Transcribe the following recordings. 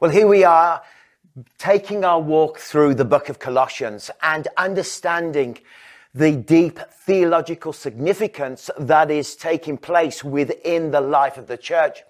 Well, here we are taking our walk through the book of Colossians and understanding the deep theological significance that is taking place within the life of the church.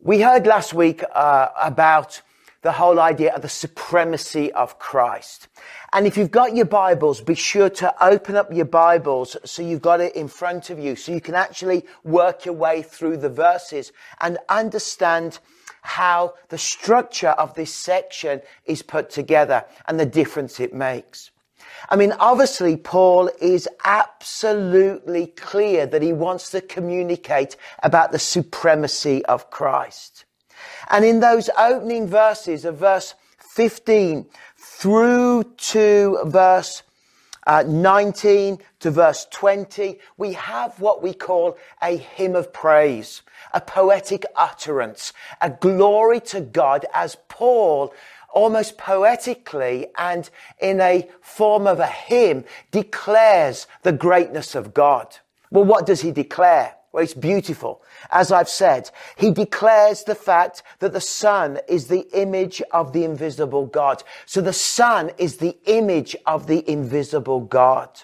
We heard last week uh, about the whole idea of the supremacy of Christ. And if you've got your Bibles, be sure to open up your Bibles so you've got it in front of you so you can actually work your way through the verses and understand how the structure of this section is put together and the difference it makes. I mean, obviously, Paul is absolutely clear that he wants to communicate about the supremacy of Christ. And in those opening verses of verse 15 through to verse uh, 19 to verse 20, we have what we call a hymn of praise, a poetic utterance, a glory to God as Paul almost poetically and in a form of a hymn declares the greatness of God. Well, what does he declare? Well, it's beautiful. As I've said, he declares the fact that the Son is the image of the invisible God. So the Son is the image of the invisible God.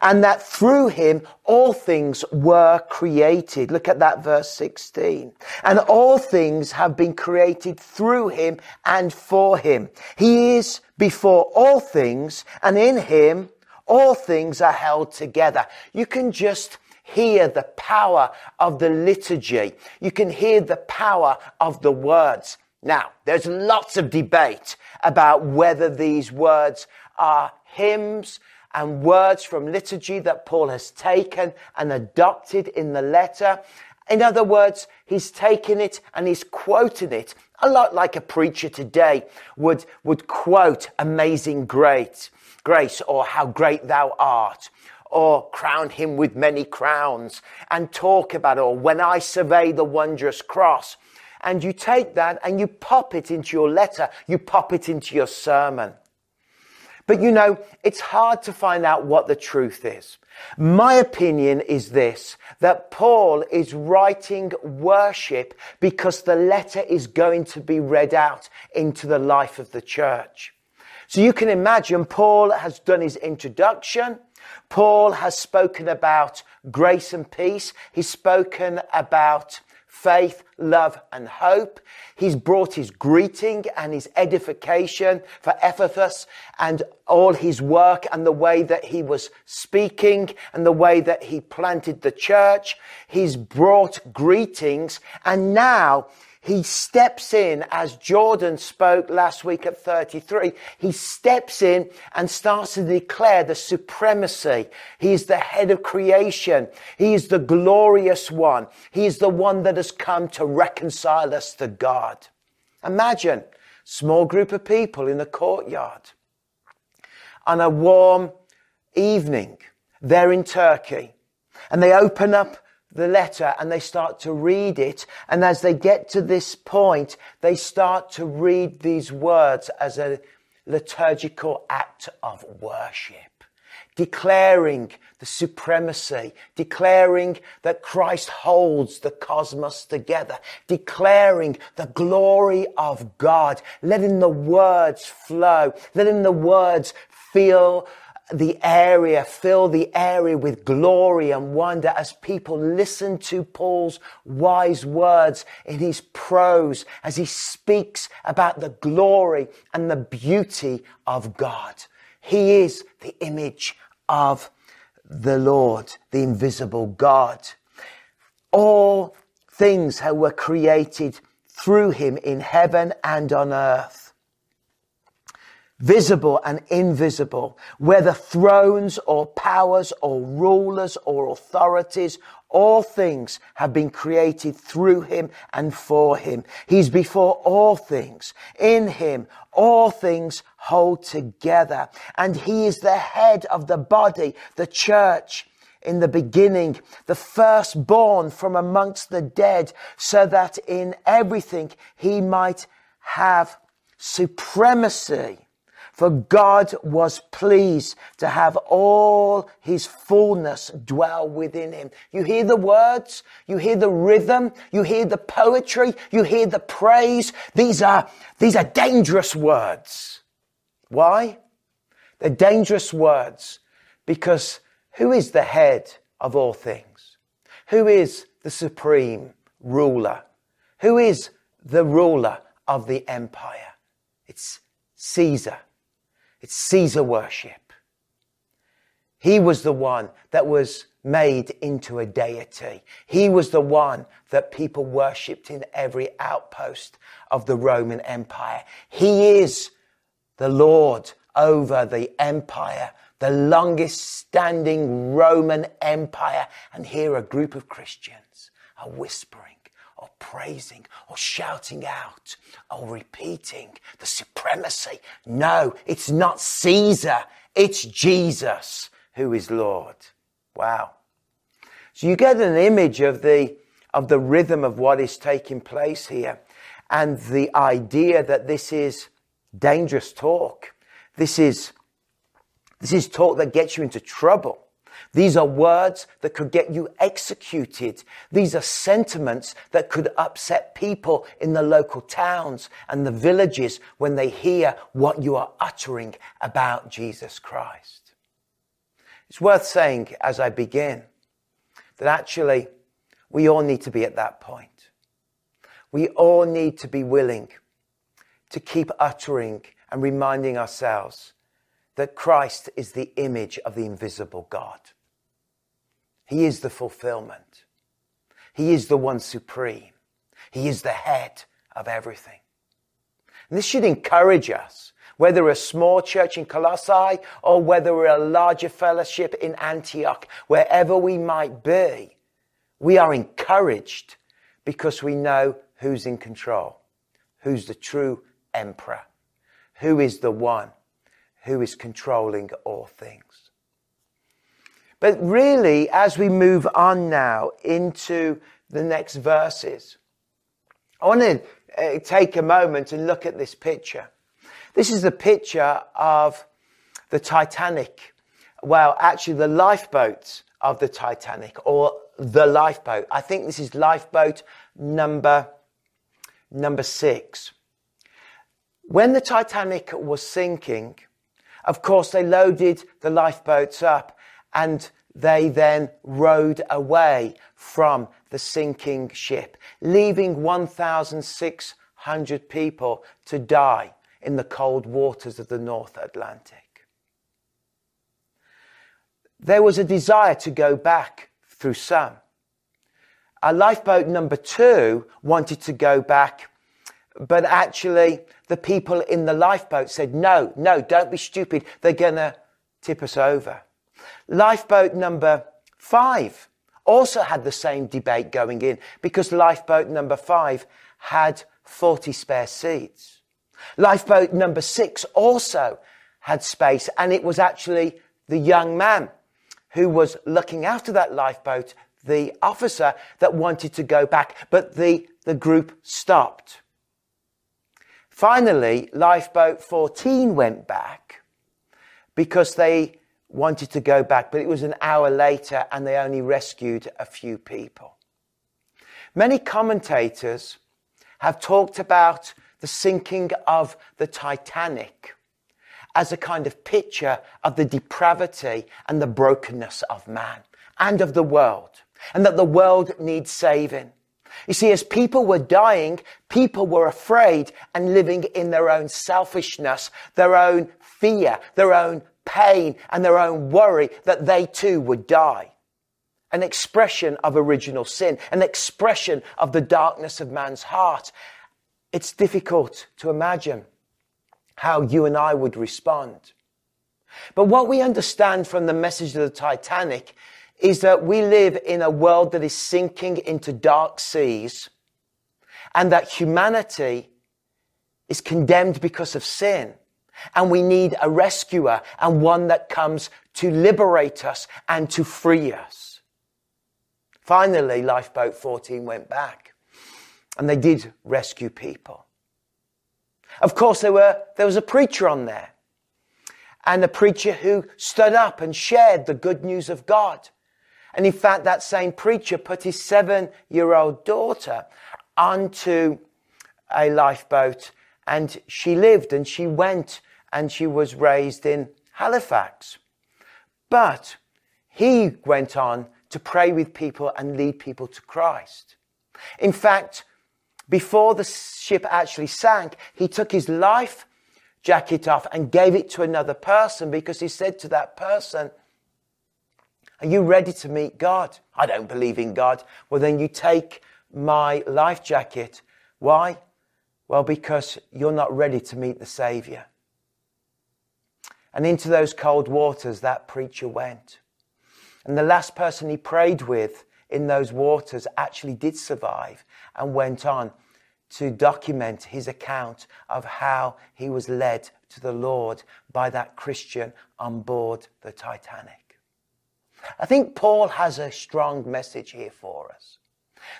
And that through him all things were created. Look at that verse 16. And all things have been created through him and for him. He is before all things and in him all things are held together. You can just hear the power of the liturgy. You can hear the power of the words. Now, there's lots of debate about whether these words are hymns and words from liturgy that Paul has taken and adopted in the letter. In other words, he's taken it and he's quoting it a lot like a preacher today would, would quote amazing great grace or how great thou art or crown him with many crowns and talk about, it, or when I survey the wondrous cross. And you take that and you pop it into your letter, you pop it into your sermon. But you know, it's hard to find out what the truth is. My opinion is this, that Paul is writing worship because the letter is going to be read out into the life of the church. So you can imagine Paul has done his introduction. Paul has spoken about grace and peace. He's spoken about faith, love, and hope. He's brought his greeting and his edification for Epaphras and all his work and the way that he was speaking and the way that he planted the church. He's brought greetings and now he steps in, as Jordan spoke last week at 33, he steps in and starts to declare the supremacy. He is the head of creation. He is the glorious one. He is the one that has come to reconcile us to God. Imagine small group of people in the courtyard on a warm evening. They're in Turkey and they open up the letter and they start to read it. And as they get to this point, they start to read these words as a liturgical act of worship, declaring the supremacy, declaring that Christ holds the cosmos together, declaring the glory of God, letting the words flow, letting the words feel the area, fill the area with glory and wonder as people listen to Paul's wise words in his prose as he speaks about the glory and the beauty of God. He is the image of the Lord, the invisible God. All things were created through him in heaven and on earth visible and invisible, whether thrones or powers or rulers or authorities, all things have been created through him and for him. He's before all things. In him, all things hold together. And he is the head of the body, the church in the beginning, the firstborn from amongst the dead, so that in everything he might have supremacy. For God was pleased to have all his fullness dwell within him. You hear the words, you hear the rhythm, you hear the poetry, you hear the praise. These are, these are dangerous words. Why? They're dangerous words because who is the head of all things? Who is the supreme ruler? Who is the ruler of the empire? It's Caesar. It's Caesar worship. He was the one that was made into a deity. He was the one that people worshipped in every outpost of the Roman Empire. He is the Lord over the empire, the longest standing Roman Empire. And here a group of Christians are whispering or praising or shouting out or repeating the supremacy. No, it's not Caesar. It's Jesus who is Lord. Wow. So you get an image of the, of the rhythm of what is taking place here and the idea that this is dangerous talk. This is, this is talk that gets you into trouble. These are words that could get you executed. These are sentiments that could upset people in the local towns and the villages when they hear what you are uttering about Jesus Christ. It's worth saying as I begin that actually we all need to be at that point. We all need to be willing to keep uttering and reminding ourselves that Christ is the image of the invisible God. He is the fulfillment. He is the one supreme. He is the head of everything. And this should encourage us, whether we're a small church in Colossae or whether we're a larger fellowship in Antioch, wherever we might be, we are encouraged because we know who's in control, who's the true emperor, who is the one who is controlling all things. But really, as we move on now into the next verses, I want to uh, take a moment and look at this picture. This is the picture of the Titanic. Well, actually, the lifeboat of the Titanic, or the lifeboat. I think this is lifeboat number number six. When the Titanic was sinking, of course, they loaded the lifeboats up and they then rowed away from the sinking ship, leaving 1,600 people to die in the cold waters of the North Atlantic. There was a desire to go back through some. A lifeboat number two wanted to go back but actually, the people in the lifeboat said, no, no, don't be stupid. They're going to tip us over. Lifeboat number five also had the same debate going in because lifeboat number five had 40 spare seats. Lifeboat number six also had space and it was actually the young man who was looking after that lifeboat, the officer that wanted to go back, but the, the group stopped. Finally, lifeboat 14 went back because they wanted to go back, but it was an hour later and they only rescued a few people. Many commentators have talked about the sinking of the Titanic as a kind of picture of the depravity and the brokenness of man and of the world, and that the world needs saving. You see, as people were dying, people were afraid and living in their own selfishness, their own fear, their own pain, and their own worry that they too would die. An expression of original sin, an expression of the darkness of man's heart. It's difficult to imagine how you and I would respond. But what we understand from the message of the Titanic is that we live in a world that is sinking into dark seas and that humanity is condemned because of sin. And we need a rescuer and one that comes to liberate us and to free us. Finally, Lifeboat 14 went back and they did rescue people. Of course, there, were, there was a preacher on there and a preacher who stood up and shared the good news of God. And in fact, that same preacher put his seven year old daughter onto a lifeboat and she lived and she went and she was raised in Halifax. But he went on to pray with people and lead people to Christ. In fact, before the ship actually sank, he took his life jacket off and gave it to another person because he said to that person, Are you ready to meet God? I don't believe in God. Well, then you take my life jacket. Why? Well, because you're not ready to meet the Savior. And into those cold waters that preacher went. And the last person he prayed with in those waters actually did survive and went on to document his account of how he was led to the Lord by that Christian on board the Titanic. I think Paul has a strong message here for us.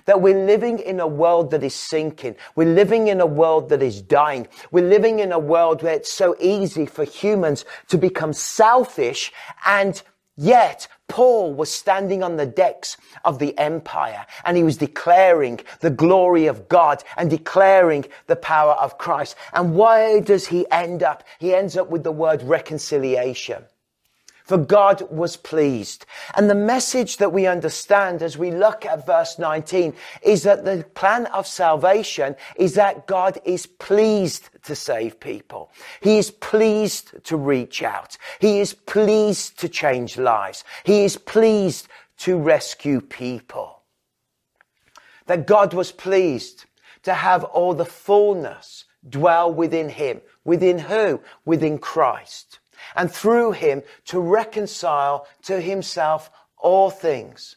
That we're living in a world that is sinking. We're living in a world that is dying. We're living in a world where it's so easy for humans to become selfish and Yet, Paul was standing on the decks of the empire and he was declaring the glory of God and declaring the power of Christ. And why does he end up? He ends up with the word reconciliation for God was pleased. And the message that we understand as we look at verse 19 is that the plan of salvation is that God is pleased to save people. He is pleased to reach out. He is pleased to change lives. He is pleased to rescue people. That God was pleased to have all the fullness dwell within him. Within who? Within Christ and through him to reconcile to himself all things,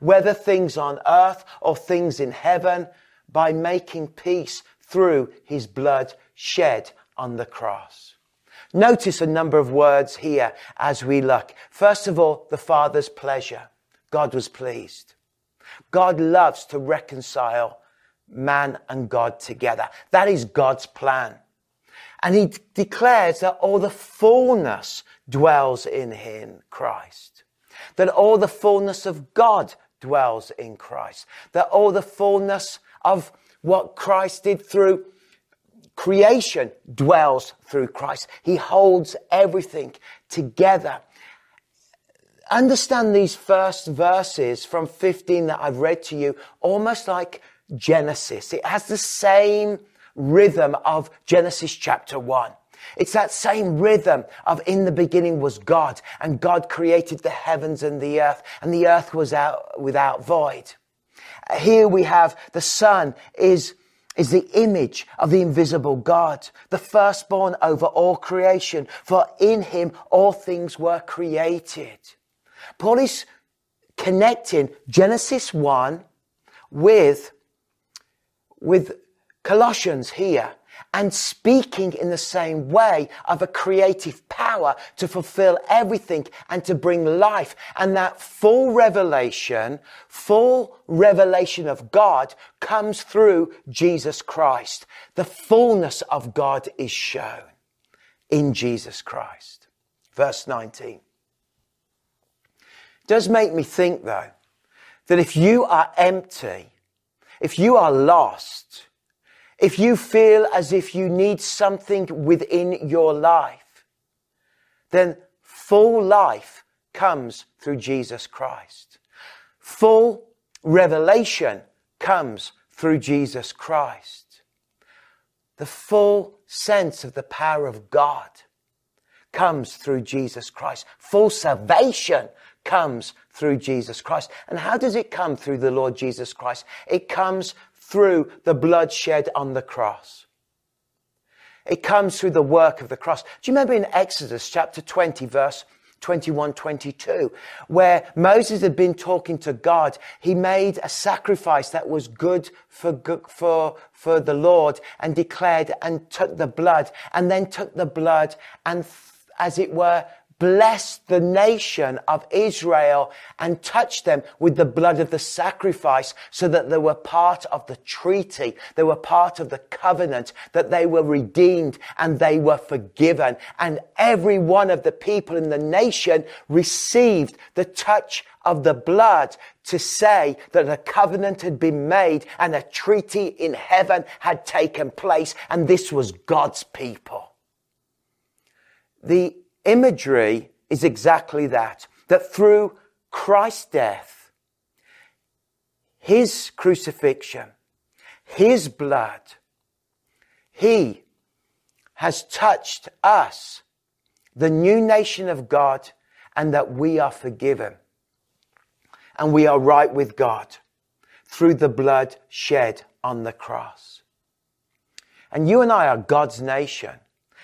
whether things on earth or things in heaven, by making peace through his blood shed on the cross. Notice a number of words here as we look. First of all, the Father's pleasure. God was pleased. God loves to reconcile man and God together. That is God's plan. And he declares that all the fullness dwells in him, Christ. That all the fullness of God dwells in Christ. That all the fullness of what Christ did through creation dwells through Christ. He holds everything together. Understand these first verses from 15 that I've read to you almost like Genesis. It has the same rhythm of Genesis chapter 1. It's that same rhythm of in the beginning was God and God created the heavens and the earth and the earth was out without void. Here we have the Son is is the image of the invisible God, the firstborn over all creation, for in him all things were created. Paul is connecting Genesis 1 with, with Colossians here and speaking in the same way of a creative power to fulfill everything and to bring life. And that full revelation, full revelation of God comes through Jesus Christ. The fullness of God is shown in Jesus Christ. Verse 19. Does make me think though, that if you are empty, if you are lost, if you feel as if you need something within your life, then full life comes through Jesus Christ. Full revelation comes through Jesus Christ. The full sense of the power of God comes through Jesus Christ. Full salvation comes through Jesus Christ. And how does it come through the Lord Jesus Christ? It comes through the blood shed on the cross. It comes through the work of the cross. Do you remember in Exodus chapter 20 verse 21, 22, where Moses had been talking to God. He made a sacrifice that was good for, for, for the Lord and declared and took the blood and then took the blood and as it were, blessed the nation of Israel and touched them with the blood of the sacrifice so that they were part of the treaty. They were part of the covenant, that they were redeemed and they were forgiven. And every one of the people in the nation received the touch of the blood to say that a covenant had been made and a treaty in heaven had taken place. And this was God's people. The imagery is exactly that. That through Christ's death, His crucifixion, His blood, He has touched us, the new nation of God, and that we are forgiven. And we are right with God through the blood shed on the cross. And you and I are God's nation.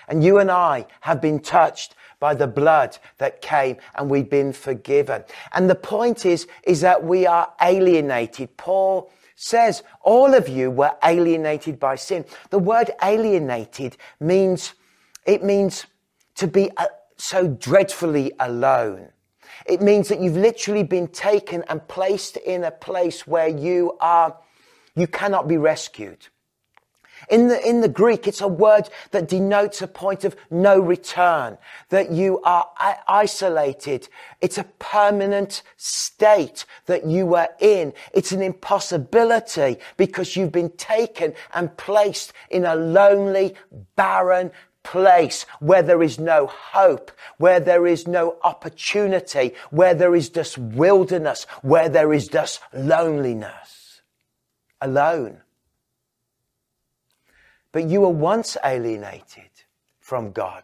And you and I have been touched by the blood that came and we've been forgiven. And the point is, is that we are alienated. Paul says all of you were alienated by sin. The word alienated means, it means to be uh, so dreadfully alone. It means that you've literally been taken and placed in a place where you are, you cannot be rescued. In the, in the Greek, it's a word that denotes a point of no return, that you are isolated. It's a permanent state that you were in. It's an impossibility because you've been taken and placed in a lonely, barren, place where there is no hope, where there is no opportunity, where there is just wilderness, where there is just loneliness. Alone. But you were once alienated from God.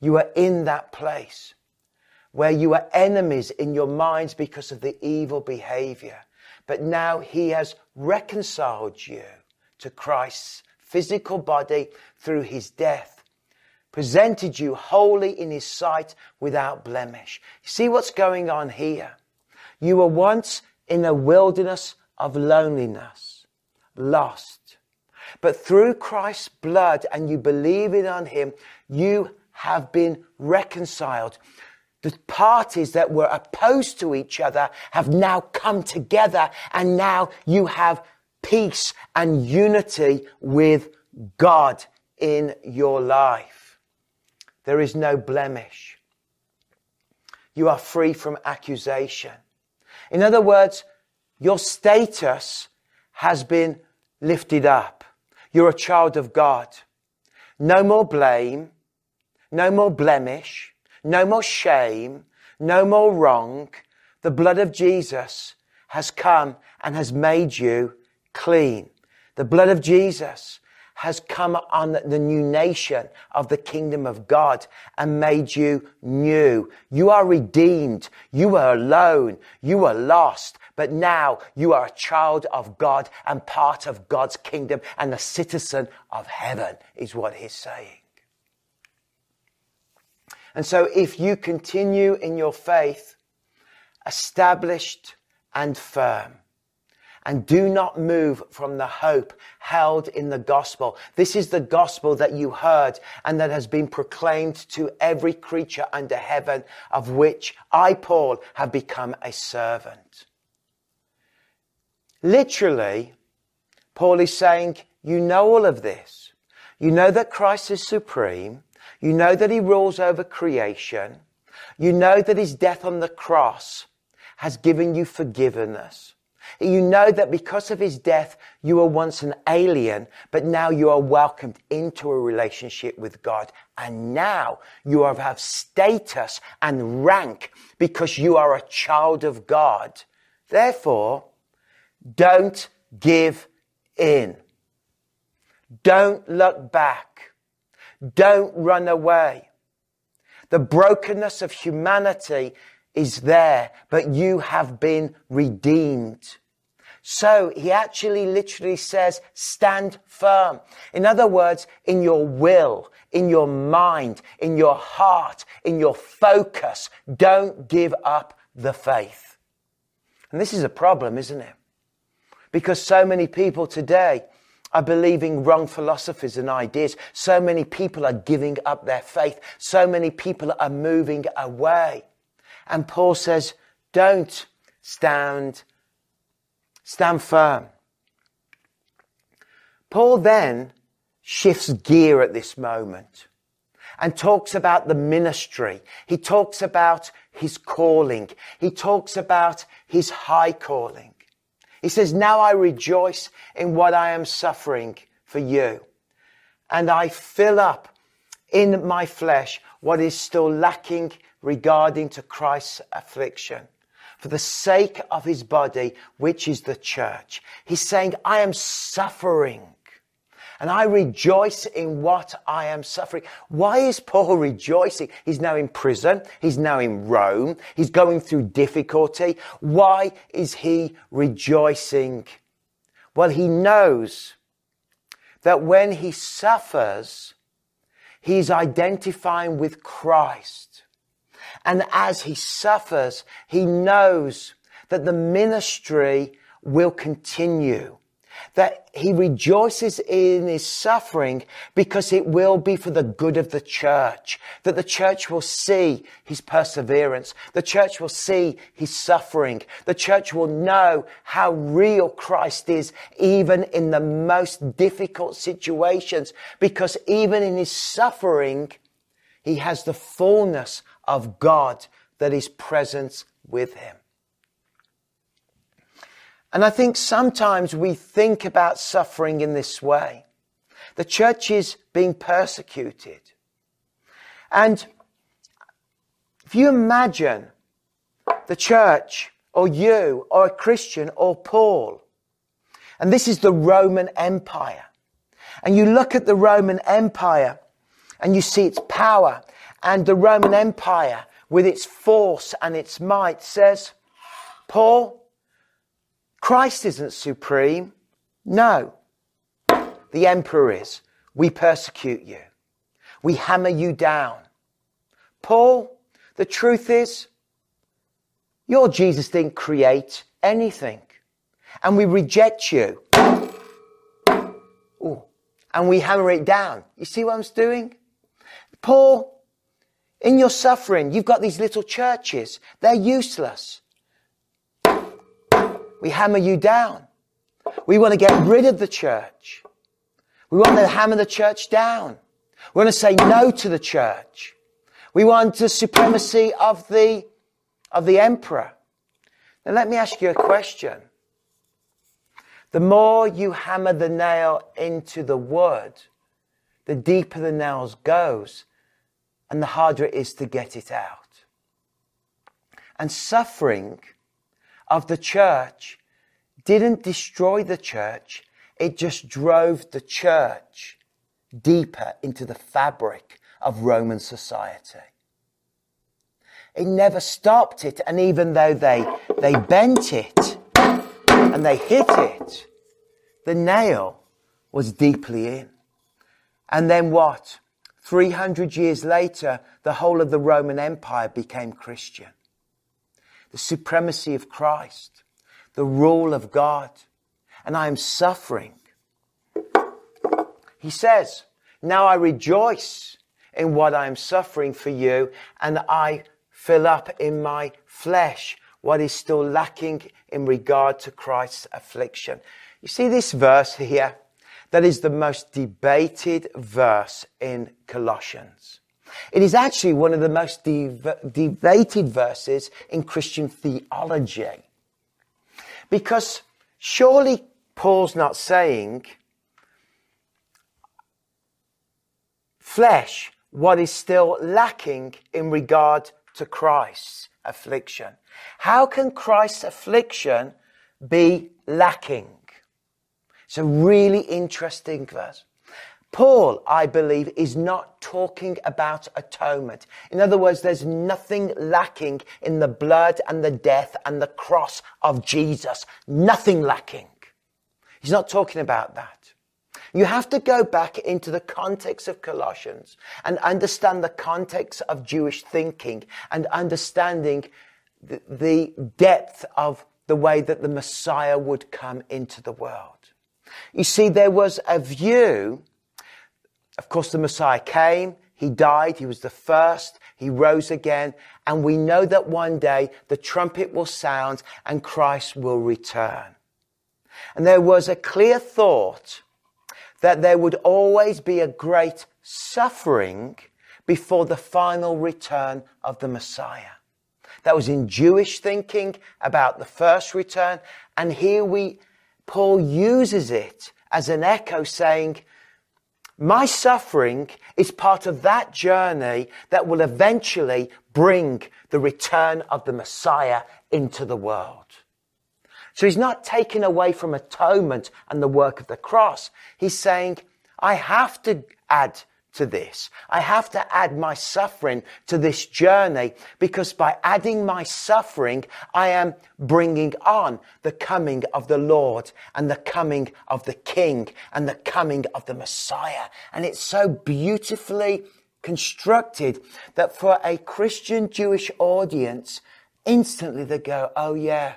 You were in that place where you were enemies in your minds because of the evil behavior. But now he has reconciled you to Christ's physical body through his death, presented you wholly in his sight without blemish. See what's going on here? You were once in a wilderness of loneliness, lost, but through Christ's blood and you believing on him, you have been reconciled. The parties that were opposed to each other have now come together and now you have peace and unity with God in your life. There is no blemish. You are free from accusation. In other words, your status has been lifted up. You're a child of God. No more blame, no more blemish, no more shame, no more wrong. The blood of Jesus has come and has made you clean. The blood of Jesus has come on the new nation of the kingdom of God and made you new. You are redeemed. You were alone. You were lost. But now you are a child of God and part of God's kingdom and a citizen of heaven is what he's saying. And so if you continue in your faith, established and firm, and do not move from the hope held in the gospel. This is the gospel that you heard and that has been proclaimed to every creature under heaven of which I, Paul, have become a servant. Literally, Paul is saying, you know all of this. You know that Christ is supreme. You know that he rules over creation. You know that his death on the cross has given you forgiveness. You know that because of his death, you were once an alien, but now you are welcomed into a relationship with God. And now you have status and rank because you are a child of God. Therefore, don't give in. Don't look back. Don't run away. The brokenness of humanity is there, but you have been redeemed. So he actually literally says, stand firm. In other words, in your will, in your mind, in your heart, in your focus, don't give up the faith. And this is a problem, isn't it? Because so many people today are believing wrong philosophies and ideas. So many people are giving up their faith. So many people are moving away. And Paul says, don't stand, stand firm. Paul then shifts gear at this moment and talks about the ministry. He talks about his calling. He talks about his high calling. He says, now I rejoice in what I am suffering for you. And I fill up in my flesh what is still lacking regarding to Christ's affliction for the sake of his body, which is the church. He's saying, I am suffering and I rejoice in what I am suffering. Why is Paul rejoicing? He's now in prison. He's now in Rome. He's going through difficulty. Why is he rejoicing? Well, he knows that when he suffers, he's identifying with Christ. And as he suffers, he knows that the ministry will continue that he rejoices in his suffering because it will be for the good of the church, that the church will see his perseverance, the church will see his suffering, the church will know how real Christ is even in the most difficult situations, because even in his suffering, he has the fullness of God that is present with him. And I think sometimes we think about suffering in this way. The church is being persecuted. And if you imagine the church or you or a Christian or Paul, and this is the Roman Empire, and you look at the Roman Empire and you see its power, and the Roman Empire with its force and its might says, Paul, Christ isn't supreme. No. The emperor is. We persecute you. We hammer you down. Paul, the truth is, your Jesus didn't create anything. And we reject you. Ooh. And we hammer it down. You see what I'm doing? Paul, in your suffering, you've got these little churches. They're useless. We hammer you down. We want to get rid of the church. We want to hammer the church down. We want to say no to the church. We want the supremacy of the, of the emperor. Now let me ask you a question. The more you hammer the nail into the wood, the deeper the nails goes and the harder it is to get it out. And suffering of the church didn't destroy the church. It just drove the church deeper into the fabric of Roman society. It never stopped it. And even though they, they bent it and they hit it, the nail was deeply in. And then what? 300 years later, the whole of the Roman Empire became Christian the supremacy of Christ, the rule of God, and I am suffering. He says, now I rejoice in what I am suffering for you, and I fill up in my flesh what is still lacking in regard to Christ's affliction. You see this verse here? That is the most debated verse in Colossians. It is actually one of the most debated verses in Christian theology. Because surely Paul's not saying flesh what is still lacking in regard to Christ's affliction. How can Christ's affliction be lacking? It's a really interesting verse. Paul, I believe, is not talking about atonement. In other words, there's nothing lacking in the blood and the death and the cross of Jesus. Nothing lacking. He's not talking about that. You have to go back into the context of Colossians and understand the context of Jewish thinking and understanding the, the depth of the way that the Messiah would come into the world. You see, there was a view, of course, the Messiah came, he died, he was the first, he rose again, and we know that one day the trumpet will sound and Christ will return. And there was a clear thought that there would always be a great suffering before the final return of the Messiah. That was in Jewish thinking about the first return. And here we, Paul uses it as an echo saying, my suffering is part of that journey that will eventually bring the return of the Messiah into the world. So he's not taking away from atonement and the work of the cross. He's saying, I have to add to this. I have to add my suffering to this journey because by adding my suffering, I am bringing on the coming of the Lord and the coming of the King and the coming of the Messiah. And it's so beautifully constructed that for a Christian Jewish audience, instantly they go, Oh yeah,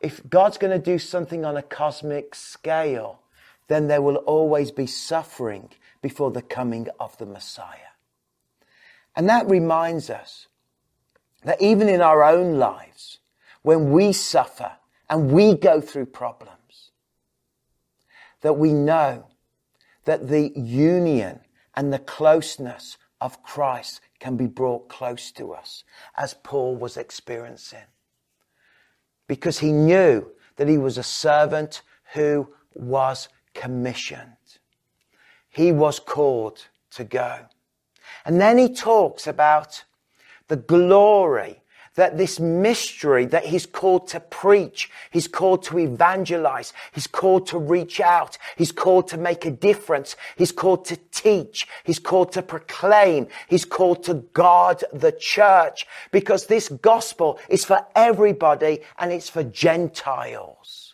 if God's going to do something on a cosmic scale, then there will always be suffering before the coming of the Messiah. And that reminds us that even in our own lives, when we suffer and we go through problems, that we know that the union and the closeness of Christ can be brought close to us, as Paul was experiencing because he knew that he was a servant who was commissioned. He was called to go. And then he talks about the glory that this mystery that he's called to preach, he's called to evangelize, he's called to reach out, he's called to make a difference, he's called to teach, he's called to proclaim, he's called to guard the church because this gospel is for everybody and it's for Gentiles.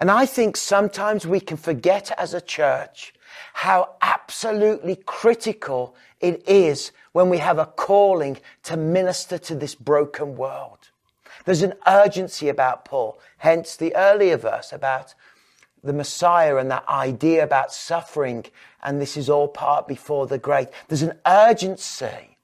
And I think sometimes we can forget as a church how absolutely critical it is when we have a calling to minister to this broken world. There's an urgency about Paul, hence the earlier verse about the Messiah and that idea about suffering, and this is all part before the great. There's an urgency.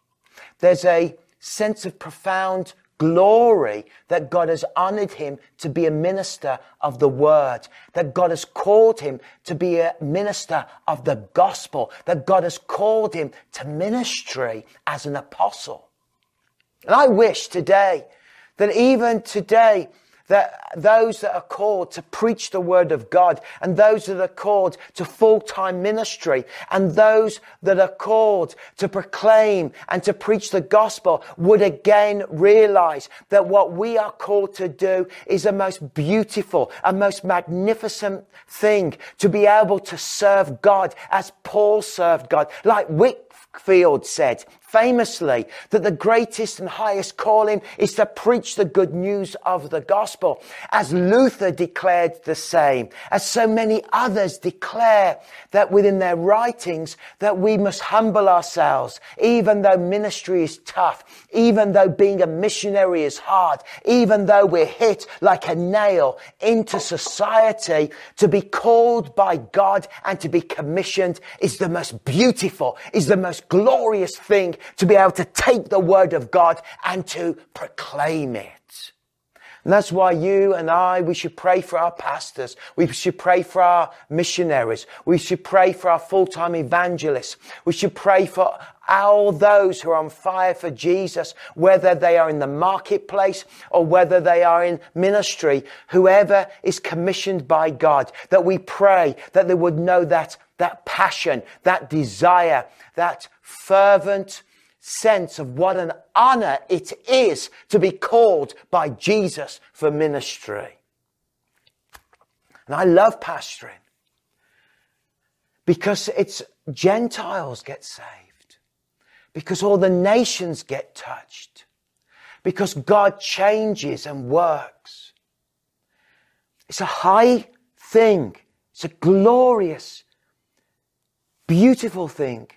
There's a sense of profound glory that God has honored him to be a minister of the word, that God has called him to be a minister of the gospel, that God has called him to ministry as an apostle. And I wish today that even today, that those that are called to preach the word of God and those that are called to full-time ministry and those that are called to proclaim and to preach the gospel would again realize that what we are called to do is a most beautiful, a most magnificent thing to be able to serve God as Paul served God. Like Whitefield said, famously that the greatest and highest calling is to preach the good news of the gospel. As Luther declared the same, as so many others declare that within their writings that we must humble ourselves, even though ministry is tough, even though being a missionary is hard, even though we're hit like a nail into society, to be called by God and to be commissioned is the most beautiful, is the most glorious thing to be able to take the word of God and to proclaim it. And that's why you and I, we should pray for our pastors. We should pray for our missionaries. We should pray for our full-time evangelists. We should pray for all those who are on fire for Jesus, whether they are in the marketplace or whether they are in ministry, whoever is commissioned by God, that we pray that they would know that, that passion, that desire, that fervent sense of what an honor it is to be called by Jesus for ministry. And I love pastoring because it's Gentiles get saved, because all the nations get touched, because God changes and works. It's a high thing. It's a glorious, beautiful thing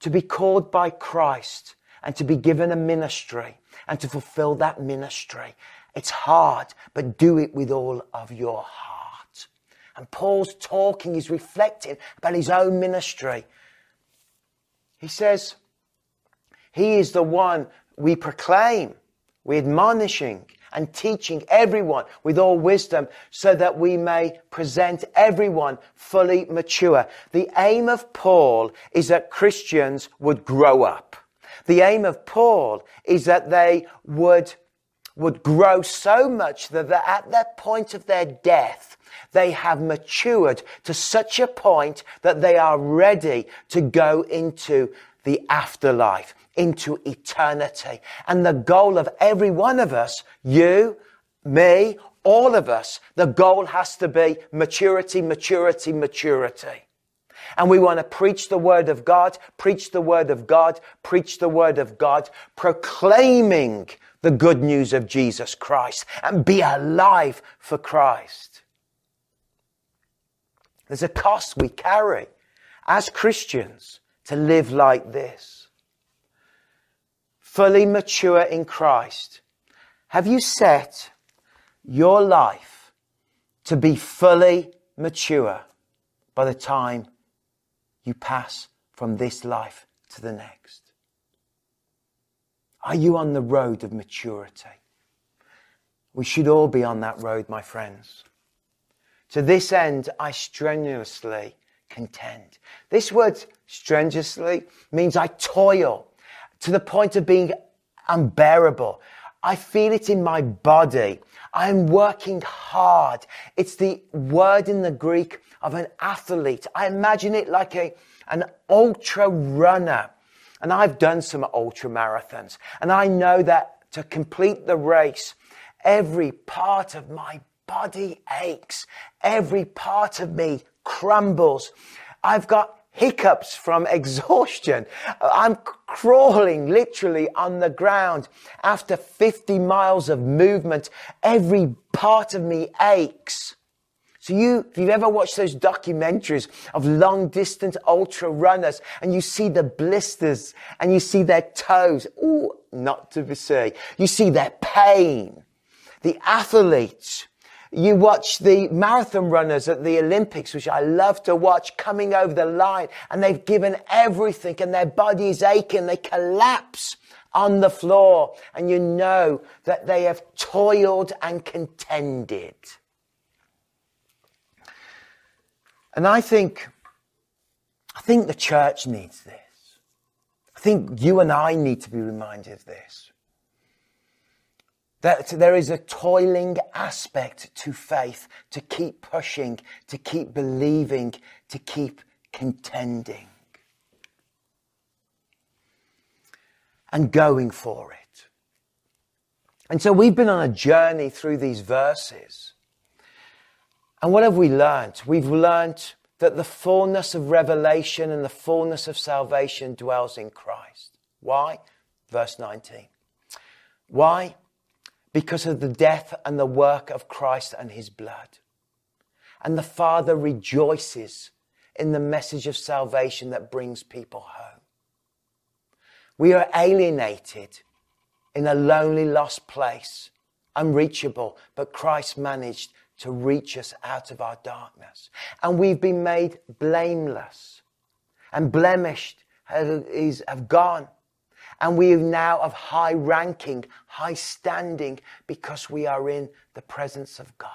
to be called by Christ and to be given a ministry and to fulfill that ministry. It's hard, but do it with all of your heart. And Paul's talking, he's reflecting about his own ministry. He says, He is the one we proclaim, we admonishing and teaching everyone with all wisdom so that we may present everyone fully mature. The aim of Paul is that Christians would grow up. The aim of Paul is that they would, would grow so much that at the point of their death, they have matured to such a point that they are ready to go into the afterlife, into eternity. And the goal of every one of us, you, me, all of us, the goal has to be maturity, maturity, maturity. And we want to preach the word of God, preach the word of God, preach the word of God, proclaiming the good news of Jesus Christ and be alive for Christ. There's a cost we carry as Christians to live like this. Fully mature in Christ. Have you set your life to be fully mature by the time you pass from this life to the next? Are you on the road of maturity? We should all be on that road, my friends. To this end, I strenuously contend. This word strenuously means I toil to the point of being unbearable. I feel it in my body. I am working hard. It's the word in the Greek of an athlete. I imagine it like a, an ultra runner. And I've done some ultra marathons. And I know that to complete the race, every part of my body aches. Every part of me crumbles. I've got hiccups from exhaustion. I'm crawling literally on the ground after 50 miles of movement. Every part of me aches. So you, if you've ever watched those documentaries of long distance ultra runners and you see the blisters and you see their toes, ooh, not to be seen. You see their pain. The athletes, you watch the marathon runners at the Olympics, which I love to watch, coming over the line and they've given everything and their body's aching. They collapse on the floor and you know that they have toiled and contended. And I think, I think the church needs this. I think you and I need to be reminded of this. That there is a toiling aspect to faith, to keep pushing, to keep believing, to keep contending. And going for it. And so we've been on a journey through these verses and what have we learnt? We've learnt that the fullness of revelation and the fullness of salvation dwells in Christ. Why? Verse 19. Why? Because of the death and the work of Christ and his blood. And the Father rejoices in the message of salvation that brings people home. We are alienated in a lonely, lost place, unreachable, but Christ managed to reach us out of our darkness. And we've been made blameless and blemished is, have gone. And we now of high ranking, high standing because we are in the presence of God.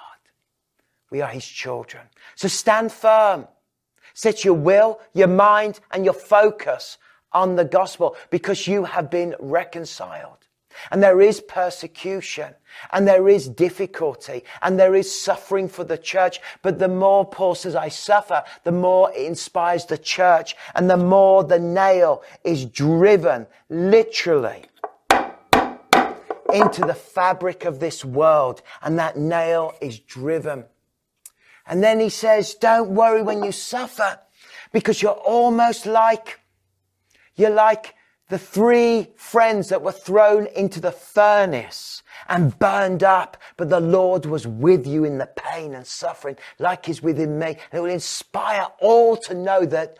We are his children. So stand firm. Set your will, your mind, and your focus on the gospel because you have been reconciled. And there is persecution and there is difficulty and there is suffering for the church. But the more Paul says, I suffer, the more it inspires the church and the more the nail is driven literally into the fabric of this world. And that nail is driven. And then he says, don't worry when you suffer because you're almost like, you're like the three friends that were thrown into the furnace and burned up, but the Lord was with you in the pain and suffering like he's within me. And it will inspire all to know that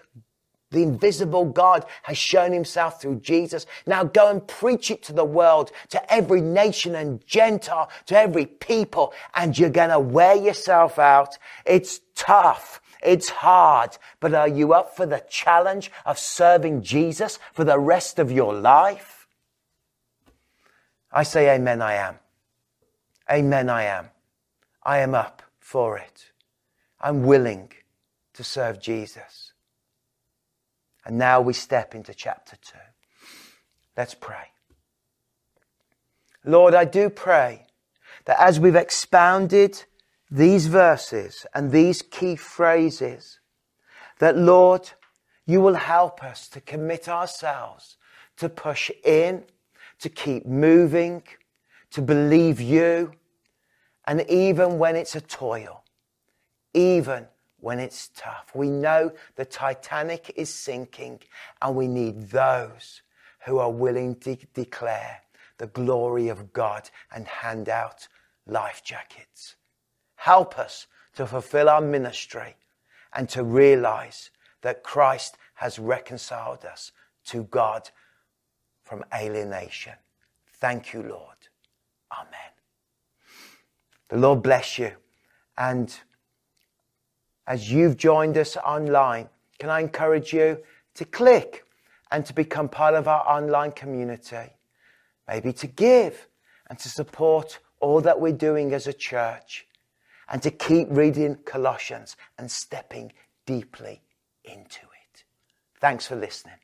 The invisible God has shown himself through Jesus. Now go and preach it to the world, to every nation and Gentile, to every people, and you're going to wear yourself out. It's tough. It's hard, but are you up for the challenge of serving Jesus for the rest of your life? I say amen, I am. Amen, I am. I am up for it. I'm willing to serve Jesus. And now we step into chapter 2. Let's pray. Lord, I do pray that as we've expounded these verses and these key phrases, that Lord, you will help us to commit ourselves to push in, to keep moving, to believe you, and even when it's a toil, even when it's tough. We know the Titanic is sinking and we need those who are willing to declare the glory of God and hand out life jackets. Help us to fulfill our ministry and to realize that Christ has reconciled us to God from alienation. Thank you, Lord. Amen. The Lord bless you. And as you've joined us online, can I encourage you to click and to become part of our online community? Maybe to give and to support all that we're doing as a church and to keep reading Colossians and stepping deeply into it. Thanks for listening.